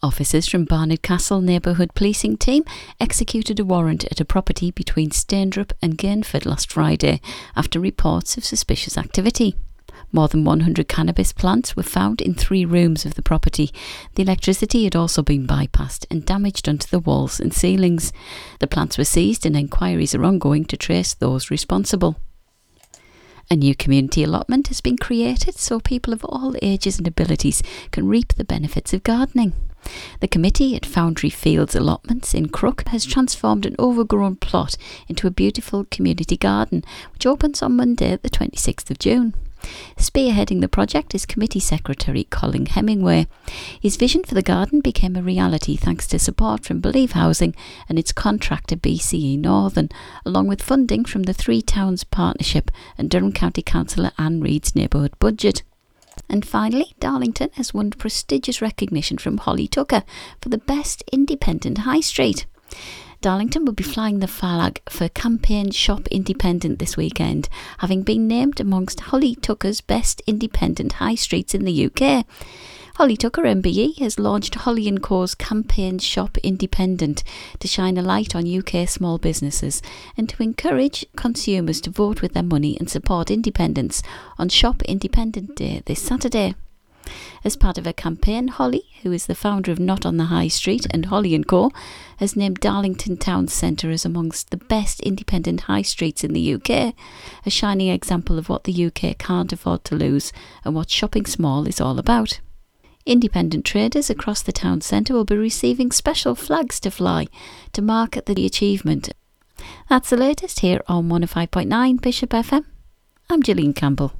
Officers from Barnard Castle Neighbourhood Policing Team executed a warrant at a property between Staindrop and Gainford last Friday after reports of suspicious activity. More than 100 cannabis plants were found in three rooms of the property. The electricity had also been bypassed and damaged onto the walls and ceilings. The plants were seized and inquiries are ongoing to trace those responsible. A new community allotment has been created so people of all ages and abilities can reap the benefits of gardening. The committee at Foundry Fields Allotments in Crook has transformed an overgrown plot into a beautiful community garden, which opens on Monday, the 26th of June. Spearheading the project is Committee Secretary Colin Hemingway. His vision for the garden became a reality thanks to support from Believe Housing and its contractor BCE Northern, along with funding from the Three Towns Partnership and Durham County Councillor Anne Reid's neighbourhood budget. And finally, Darlington has won prestigious recognition from Holly Tucker for the Best Independent High Street. Darlington will be flying the flag for Campaign Shop Independent this weekend, having been named amongst Holly Tucker's best independent high streets in the UK. Holly Tucker MBE has launched Holly & Co.'s Campaign Shop Independent to shine a light on UK small businesses and to encourage consumers to vote with their money and support independence on Shop Independent Day this Saturday. As part of her campaign, Holly, who is the founder of Not on the High Street and Holly & Co, has named Darlington Town Centre as amongst the best independent high streets in the UK, a shining example of what the UK can't afford to lose and what shopping small is all about. Independent traders across the town centre will be receiving special flags to fly to mark the achievement. That's the latest here on 105.9 Bishop FM. I'm Gillian Campbell.